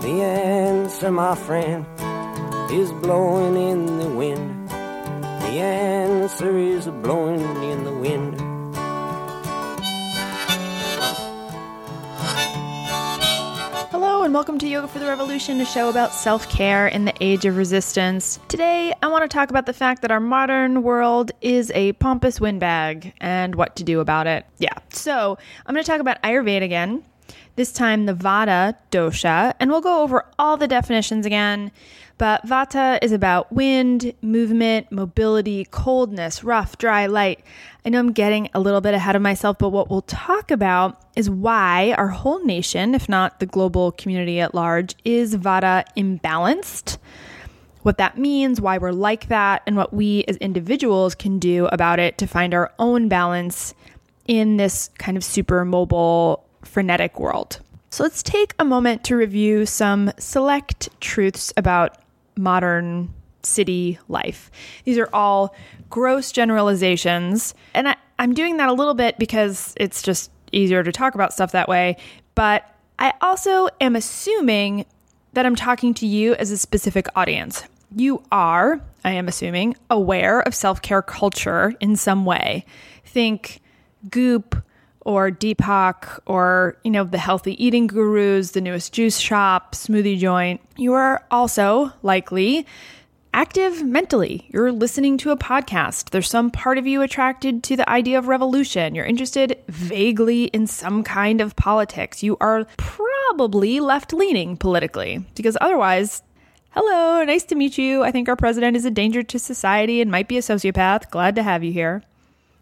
The answer, my friend, is blowing in the wind. The answer is blowing in the wind. Hello, and welcome to Yoga for the Revolution, a show about self care in the age of resistance. Today, I want to talk about the fact that our modern world is a pompous windbag and what to do about it. Yeah, so I'm going to talk about Ayurveda again, this time the Vata dosha, and we'll go over all the definitions again. But Vata is about wind, movement, mobility, coldness, rough, dry, light. I know I'm getting a little bit ahead of myself, but what we'll talk about is why our whole nation, if not the global community at large, is Vata imbalanced. What that means, why we're like that, and what we as individuals can do about it to find our own balance in this kind of super mobile, frenetic world. So let's take a moment to review some select truths about modern city life. These are all gross generalizations. And I, I'm doing that a little bit because it's just easier to talk about stuff that way. But I also am assuming that I'm talking to you as a specific audience. You are, I am assuming, aware of self care culture in some way. Think Goop or Deepak or, you know, the healthy eating gurus, the newest juice shop, smoothie joint. You are also likely active mentally. You're listening to a podcast. There's some part of you attracted to the idea of revolution. You're interested vaguely in some kind of politics. You are probably left leaning politically because otherwise, hello, nice to meet you. I think our president is a danger to society and might be a sociopath. Glad to have you here.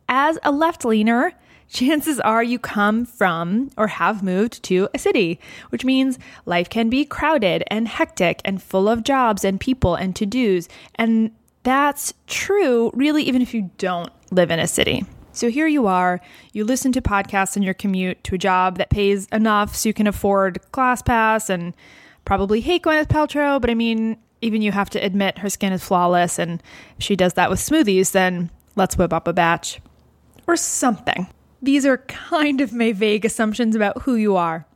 As a left leaner, chances are you come from or have moved to a city, which means life can be crowded and hectic and full of jobs and people and to dos. And that's true, really, even if you don't live in a city. So here you are, you listen to podcasts in your commute to a job that pays enough so you can afford ClassPass and probably hate Gwyneth Paltrow, but I mean, even you have to admit her skin is flawless, and if she does that with smoothies, then let's whip up a batch. Or something. These are kind of my vague assumptions about who you are.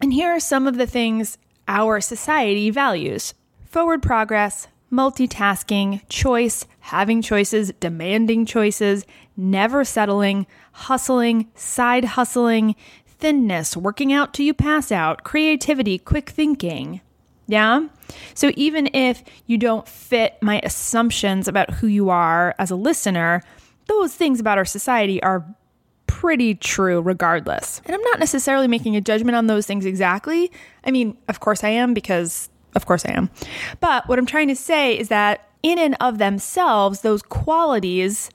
And here are some of the things our society values forward progress, multitasking, choice, having choices, demanding choices, never settling, hustling, side hustling, thinness, working out till you pass out, creativity, quick thinking. Yeah? So even if you don't fit my assumptions about who you are as a listener, those things about our society are pretty true regardless. And I'm not necessarily making a judgment on those things exactly. I mean, of course I am because of course I am. But what I'm trying to say is that in and of themselves, those qualities,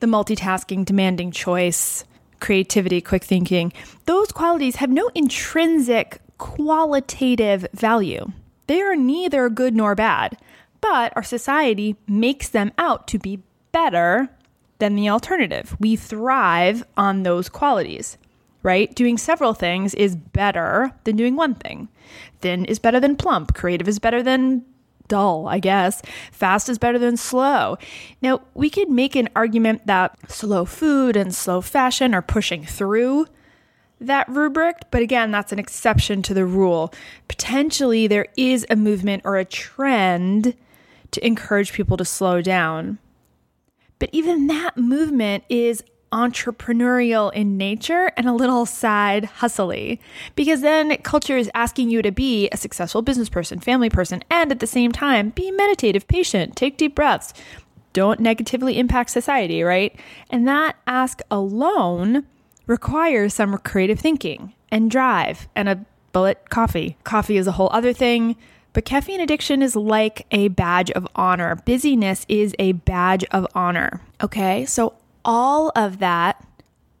the multitasking, demanding choice, creativity, quick thinking, those qualities have no intrinsic qualitative value. They are neither good nor bad, but our society makes them out to be better than the alternative. We thrive on those qualities, right? Doing several things is better than doing one thing. Thin is better than plump. Creative is better than dull, I guess. Fast is better than slow. Now, we could make an argument that slow food and slow fashion are pushing through that rubric, but again, that's an exception to the rule. Potentially, there is a movement or a trend to encourage people to slow down. But even that movement is entrepreneurial in nature and a little side hustly because then culture is asking you to be a successful business person, family person, and at the same time be meditative, patient, take deep breaths, don't negatively impact society, right? And that ask alone requires some creative thinking and drive and a bullet coffee. Coffee is a whole other thing. But caffeine addiction is like a badge of honor. Busyness is a badge of honor. Okay, so all of that,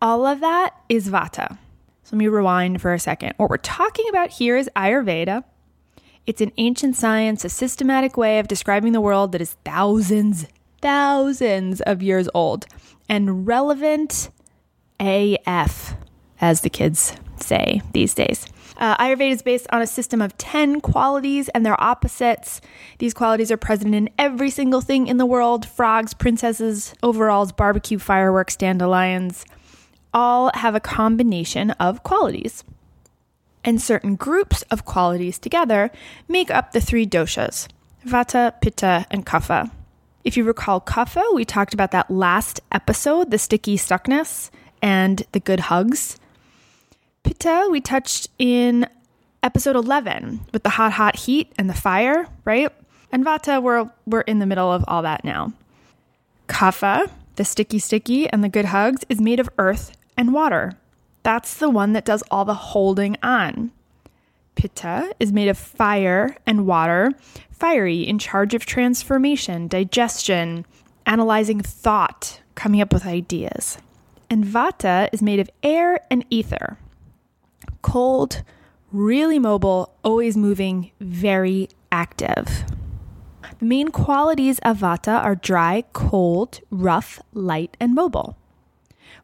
all of that is vata. So let me rewind for a second. What we're talking about here is Ayurveda. It's an ancient science, a systematic way of describing the world that is thousands, thousands of years old and relevant AF, as the kids say these days. Uh, Ayurveda is based on a system of 10 qualities and their opposites. These qualities are present in every single thing in the world frogs, princesses, overalls, barbecue, fireworks, dandelions. All have a combination of qualities. And certain groups of qualities together make up the three doshas Vata, Pitta, and Kapha. If you recall Kapha, we talked about that last episode the sticky stuckness and the good hugs. Pitta, we touched in episode 11 with the hot, hot heat and the fire, right? And Vata, we're, we're in the middle of all that now. Kapha, the sticky, sticky, and the good hugs, is made of earth and water. That's the one that does all the holding on. Pitta is made of fire and water, fiery, in charge of transformation, digestion, analyzing thought, coming up with ideas. And Vata is made of air and ether, cold, really mobile, always moving, very active. The main qualities of Vata are dry, cold, rough, light, and mobile.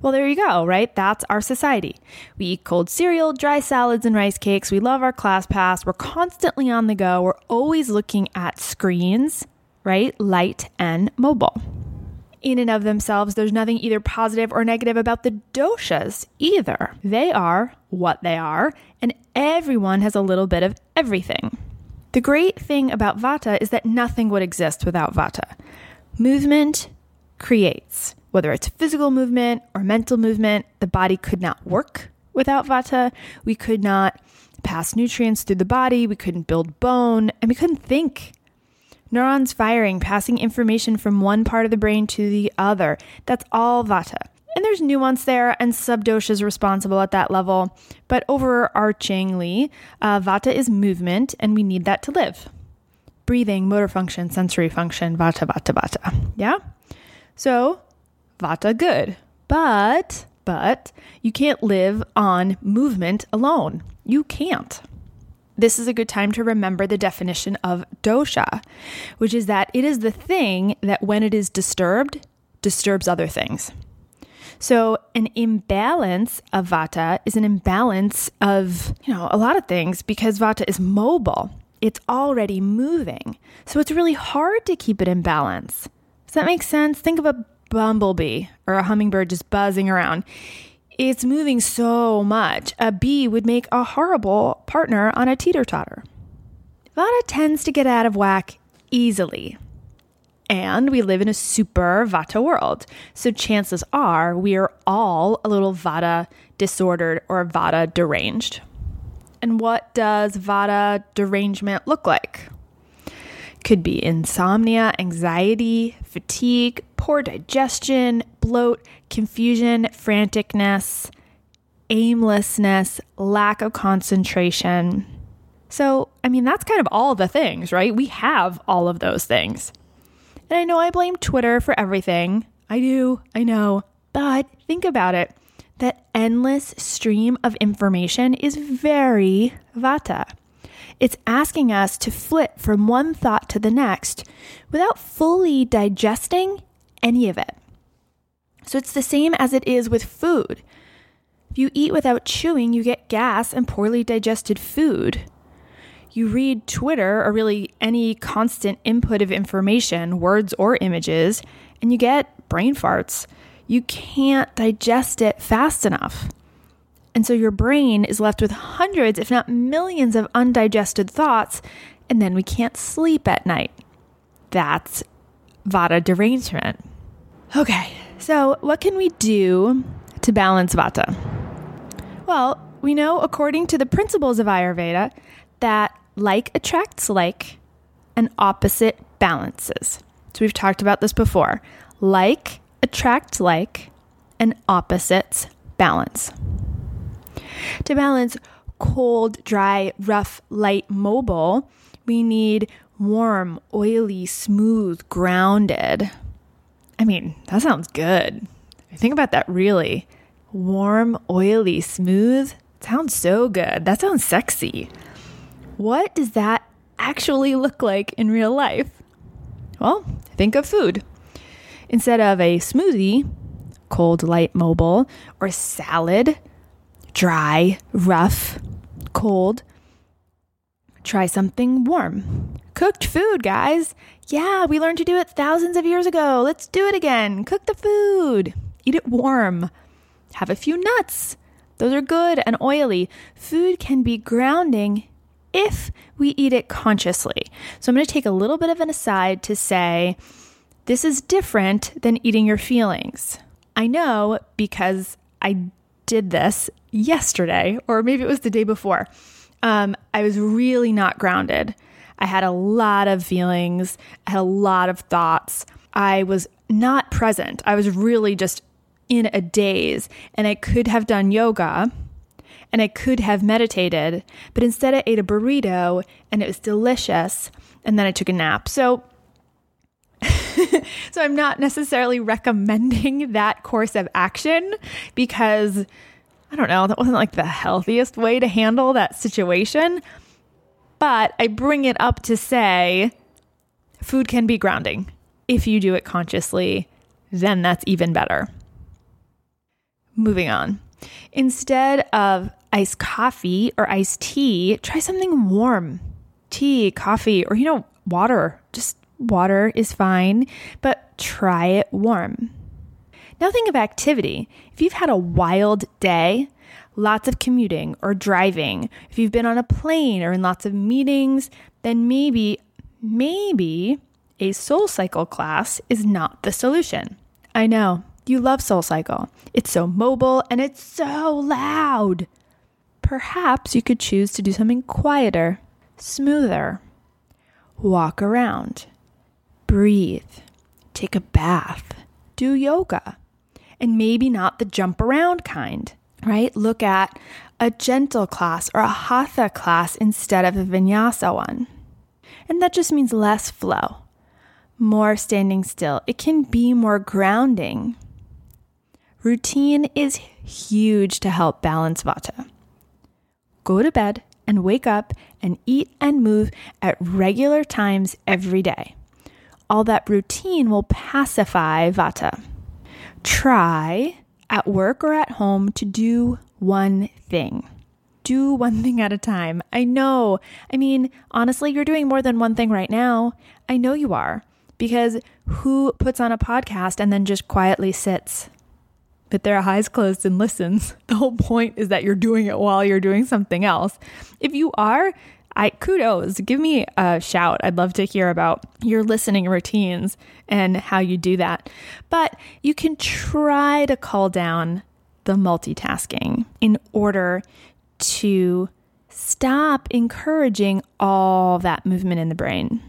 Well, there you go, right? That's our society. We eat cold cereal, dry salads, and rice cakes. We love our ClassPass. We're constantly on the go. We're always looking at screens, right? Light and mobile. In and of themselves, there's nothing either positive or negative about the doshas either. They are what they are, and everyone has a little bit of everything. The great thing about Vata is that nothing would exist without Vata. Movement creates. Whether it's physical movement or mental movement, the body could not work without Vata. We could not pass nutrients through the body, we couldn't build bone, and we couldn't think. Neurons firing, passing information from one part of the brain to the other. That's all Vata. And there's nuance there, and subdosha is responsible at that level. But overarchingly, uh, Vata is movement, and we need that to live. Breathing, motor function, sensory function, Vata, Vata, Vata. Yeah? So, Vata good. But, but, you can't live on movement alone. You can't. This is a good time to remember the definition of dosha, which is that it is the thing that when it is disturbed, disturbs other things. So, an imbalance of vata is an imbalance of, you know, a lot of things because vata is mobile. It's already moving. So, it's really hard to keep it in balance. Does that make sense? Think of a bumblebee or a hummingbird just buzzing around. It's moving so much. A bee would make a horrible partner on a teeter totter. Vata tends to get out of whack easily. And we live in a super Vata world. So chances are we are all a little Vata disordered or Vata deranged. And what does Vata derangement look like? Could be insomnia, anxiety, fatigue, poor digestion, bloat, confusion, franticness, aimlessness, lack of concentration. So, I mean, that's kind of all the things, right? We have all of those things. And I know I blame Twitter for everything. I do, I know. But think about it that endless stream of information is very vata. It's asking us to flip from one thought to the next without fully digesting any of it. So it's the same as it is with food. If you eat without chewing, you get gas and poorly digested food. You read Twitter or really any constant input of information, words or images, and you get brain farts. You can't digest it fast enough. And so your brain is left with hundreds, if not millions, of undigested thoughts, and then we can't sleep at night. That's Vata derangement. Okay, so what can we do to balance Vata? Well, we know according to the principles of Ayurveda that like attracts like and opposite balances. So we've talked about this before. Like attracts like and opposites balance. To balance cold, dry, rough, light, mobile, we need warm, oily, smooth, grounded. I mean, that sounds good. Think about that really. Warm, oily, smooth. Sounds so good. That sounds sexy. What does that actually look like in real life? Well, think of food. Instead of a smoothie, cold, light, mobile, or salad, dry, rough, cold, try something warm. Cooked food, guys. Yeah, we learned to do it thousands of years ago. Let's do it again. Cook the food. Eat it warm. Have a few nuts. Those are good and oily. Food can be grounding if we eat it consciously. So I'm going to take a little bit of an aside to say this is different than eating your feelings. I know because I did this yesterday, or maybe it was the day before. Um, I was really not grounded. I had a lot of feelings, I had a lot of thoughts. I was not present. I was really just in a daze, and I could have done yoga and I could have meditated, but instead I ate a burrito and it was delicious, and then I took a nap. So so I'm not necessarily recommending that course of action because I don't know, that wasn't like the healthiest way to handle that situation. But I bring it up to say food can be grounding. If you do it consciously, then that's even better. Moving on. Instead of iced coffee or iced tea, try something warm. Tea, coffee, or, you know, water. Just water is fine, but try it warm. Now think of activity. If you've had a wild day, lots of commuting or driving, if you've been on a plane or in lots of meetings, then maybe, maybe a soul cycle class is not the solution. I know, you love Soul Cycle. It's so mobile and it's so loud. Perhaps you could choose to do something quieter, smoother. Walk around, breathe, take a bath, do yoga, and maybe not the jump around kind, right? Look at a gentle class or a hatha class instead of a vinyasa one. And that just means less flow, more standing still. It can be more grounding. Routine is huge to help balance vata. Go to bed and wake up and eat and move at regular times every day. All that routine will pacify vata. Try at work or at home to do one thing. Do one thing at a time. I know. I mean, honestly, you're doing more than one thing right now. I know you are. Because who puts on a podcast and then just quietly sits? With their eyes closed and listens. The whole point is that you're doing it while you're doing something else. If you are, I kudos, give me a shout. I'd love to hear about your listening routines and how you do that. But you can try to call down the multitasking in order to stop encouraging all that movement in the brain.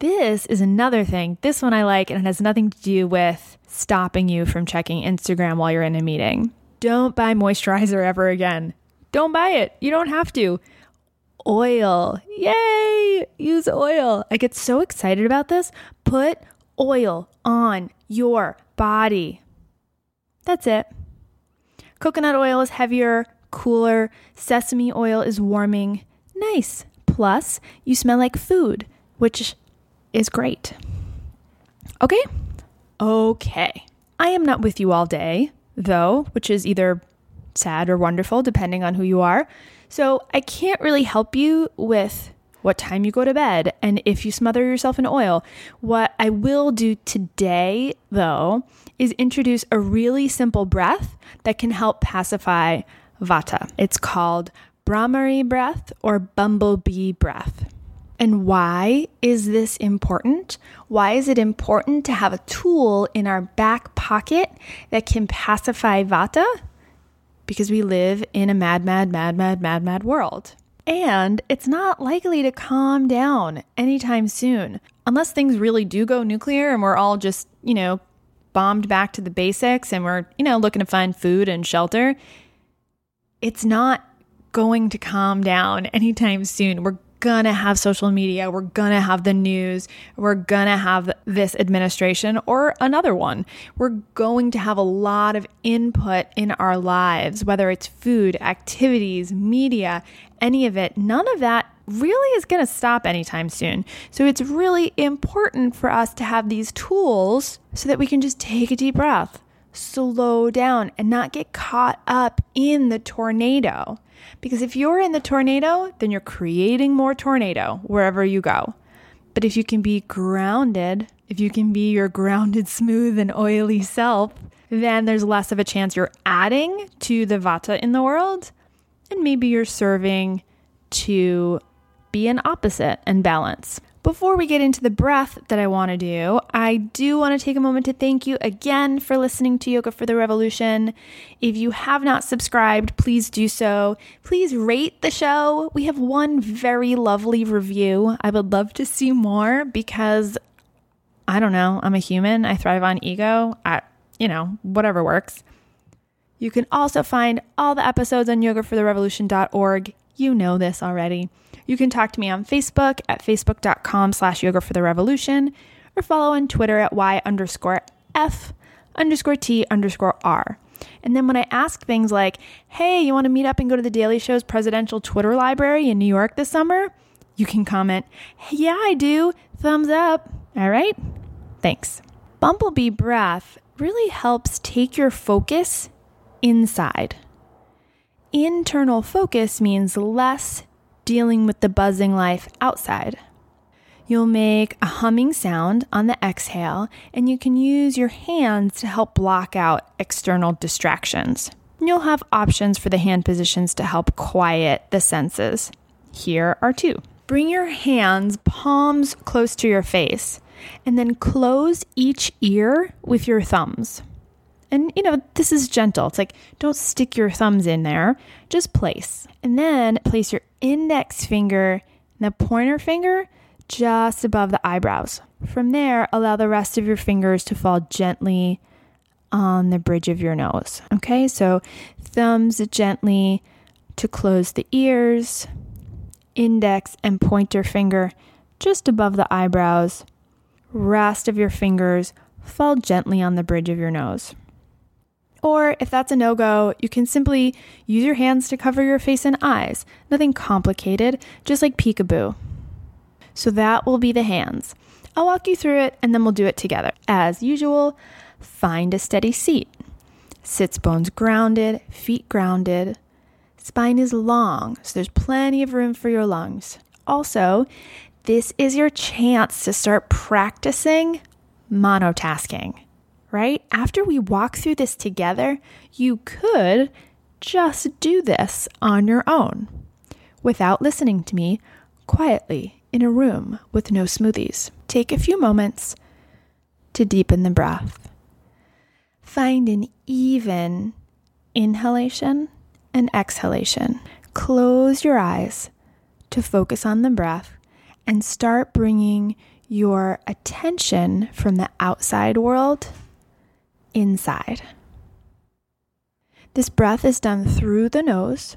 This is another thing. This one I like, and it has nothing to do with stopping you from checking Instagram while you're in a meeting. Don't buy moisturizer ever again. Don't buy it. You don't have to. Oil. Yay! Use oil. I get so excited about this. Put oil on your body. That's it. Coconut oil is heavier, cooler. Sesame oil is warming. Nice. Plus, you smell like food, which is great. Okay? Okay. I am not with you all day, though, which is either sad or wonderful, depending on who you are. So I can't really help you with what time you go to bed and if you smother yourself in oil. What I will do today, though, is introduce a really simple breath that can help pacify vata. It's called Bhramari breath or bumblebee breath. And why is this important? Why is it important to have a tool in our back pocket that can pacify vata? Because we live in a mad, mad, mad, mad, mad, mad world. And it's not likely to calm down anytime soon. Unless things really do go nuclear and we're all just, you know, bombed back to the basics and we're, you know, looking to find food and shelter. It's not going to calm down anytime soon. We're gonna have social media, we're gonna have the news, we're gonna have this administration or another one. We're going to have a lot of input in our lives, whether it's food, activities, media, any of it. None of that really is going to stop anytime soon. So it's really important for us to have these tools so that we can just take a deep breath, slow down, and not get caught up in the tornado. Because if you're in the tornado, then you're creating more tornado wherever you go. But if you can be grounded, if you can be your grounded, smooth, and oily self, then there's less of a chance you're adding to the vata in the world. And maybe you're serving to be an opposite and balance. Before we get into the breath that I want to do, I do want to take a moment to thank you again for listening to Yoga for the Revolution. If you have not subscribed, please do so. Please rate the show. We have one very lovely review. I would love to see more because I don't know, I'm a human. I thrive on ego. I, you know, whatever works. You can also find all the episodes on yogafortherevolution.org. You know this already. You can talk to me on Facebook at facebook.com slash yoga for the revolution or follow on Twitter at y underscore f underscore t underscore r. And then when I ask things like, hey, you want to meet up and go to the Daily Show's presidential Twitter library in New York this summer? You can comment, yeah, I do. Thumbs up. All right. Thanks. Bumblebee breath really helps take your focus inside. Internal focus means less dealing with the buzzing life outside. You'll make a humming sound on the exhale, and you can use your hands to help block out external distractions. You'll have options for the hand positions to help quiet the senses. Here are two. Bring your hands palms close to your face, and then close each ear with your thumbs. And you know, this is gentle. It's like don't stick your thumbs in there, just place. And then place your index finger and the pointer finger just above the eyebrows. From there, allow the rest of your fingers to fall gently on the bridge of your nose. Okay, so thumbs gently to close the ears, index and pointer finger just above the eyebrows. Rest of your fingers fall gently on the bridge of your nose. Or if that's a no go, you can simply use your hands to cover your face and eyes. Nothing complicated, just like peekaboo. So that will be the hands. I'll walk you through it and then we'll do it together. As usual, find a steady seat. Sits bones grounded, feet grounded. Spine is long, so there's plenty of room for your lungs. Also, this is your chance to start practicing monotasking right? After we walk through this together, you could just do this on your own without listening to me quietly in a room with no smoothies. Take a few moments to deepen the breath. Find an even inhalation and exhalation. Close your eyes to focus on the breath and start bringing your attention from the outside world inside. This breath is done through the nose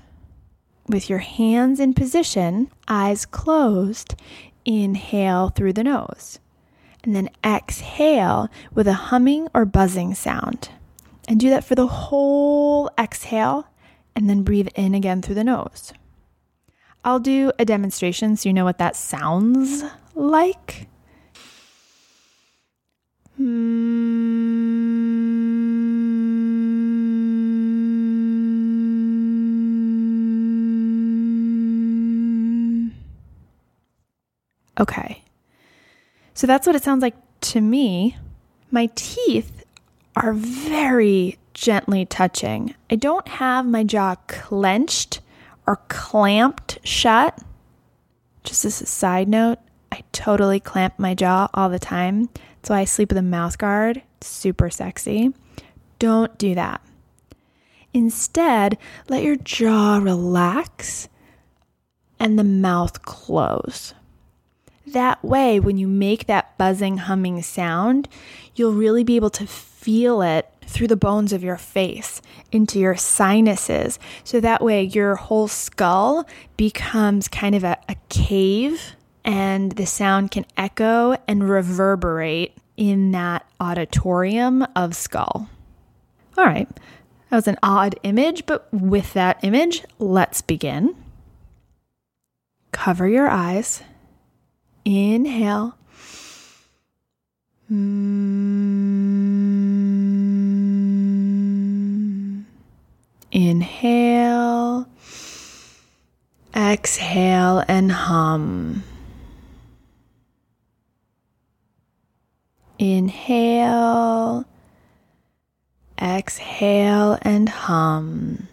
with your hands in position, eyes closed. Inhale through the nose. And then exhale with a humming or buzzing sound. And do that for the whole exhale and then breathe in again through the nose. I'll do a demonstration so you know what that sounds like. Hmm. Okay. So that's what it sounds like to me. My teeth are very gently touching. I don't have my jaw clenched or clamped shut. Just as a side note, I totally clamp my jaw all the time. That's why I sleep with a mouth guard. super sexy. Don't do that. Instead, let your jaw relax and the mouth close. That way, when you make that buzzing, humming sound, you'll really be able to feel it through the bones of your face into your sinuses. So that way, your whole skull becomes kind of a, a cave and the sound can echo and reverberate in that auditorium of skull. All right, that was an odd image, but with that image, let's begin. cover your eyes. Inhale. Mm. Inhale. Exhale and hum. Inhale. Exhale and hum.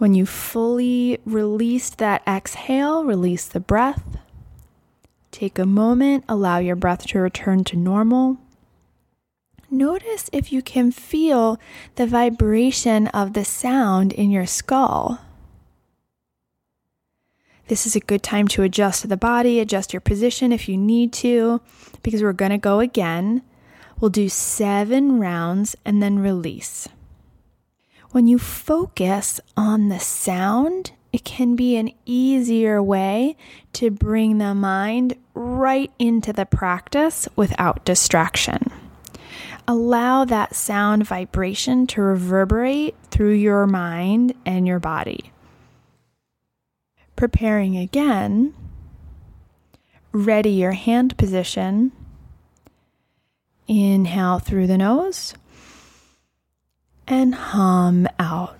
When you fully release that exhale, release the breath. Take a moment, allow your breath to return to normal. Notice if you can feel the vibration of the sound in your skull. This is a good time to adjust the body, adjust your position if you need to, because we're going to go again. We'll do seven rounds and then release. When you focus on the sound, it can be an easier way to bring the mind right into the practice without distraction. Allow that sound vibration to reverberate through your mind and your body. Preparing again, ready your hand position. Inhale through the nose and hum out.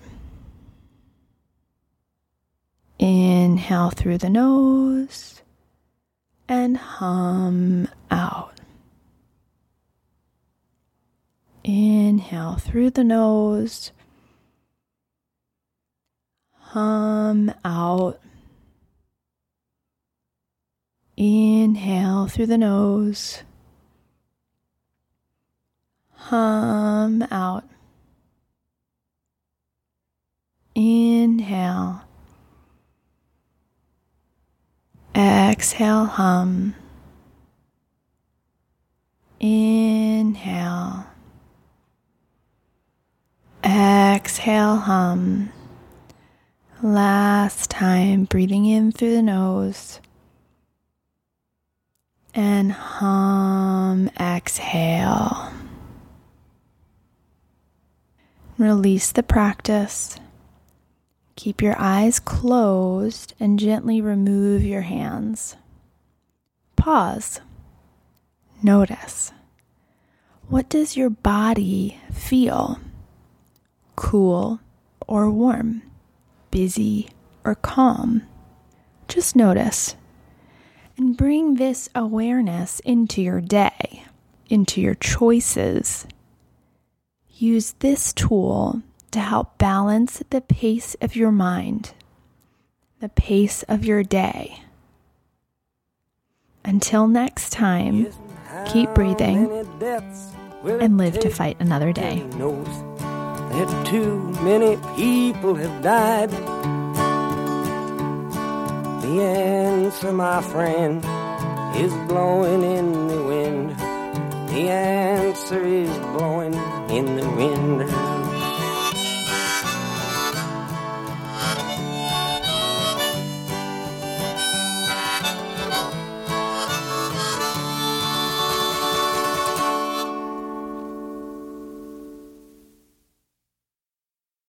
Inhale through the nose and hum out. Inhale through the nose, hum out. Inhale through the nose, hum out. Inhale. Exhale, hum. Inhale. Exhale, hum. Last time, breathing in through the nose. And hum, exhale. Release the practice. Keep your eyes closed and gently remove your hands. Pause. Notice. What does your body feel? Cool or warm? Busy or calm? Just notice. And bring this awareness into your day, into your choices. Use this tool to help balance the pace of your mind, the pace of your day. Until next time, keep breathing and live to fight another day. That too many people have died. The answer, my friend, is blowing in the wind. The answer is blowing in the wind.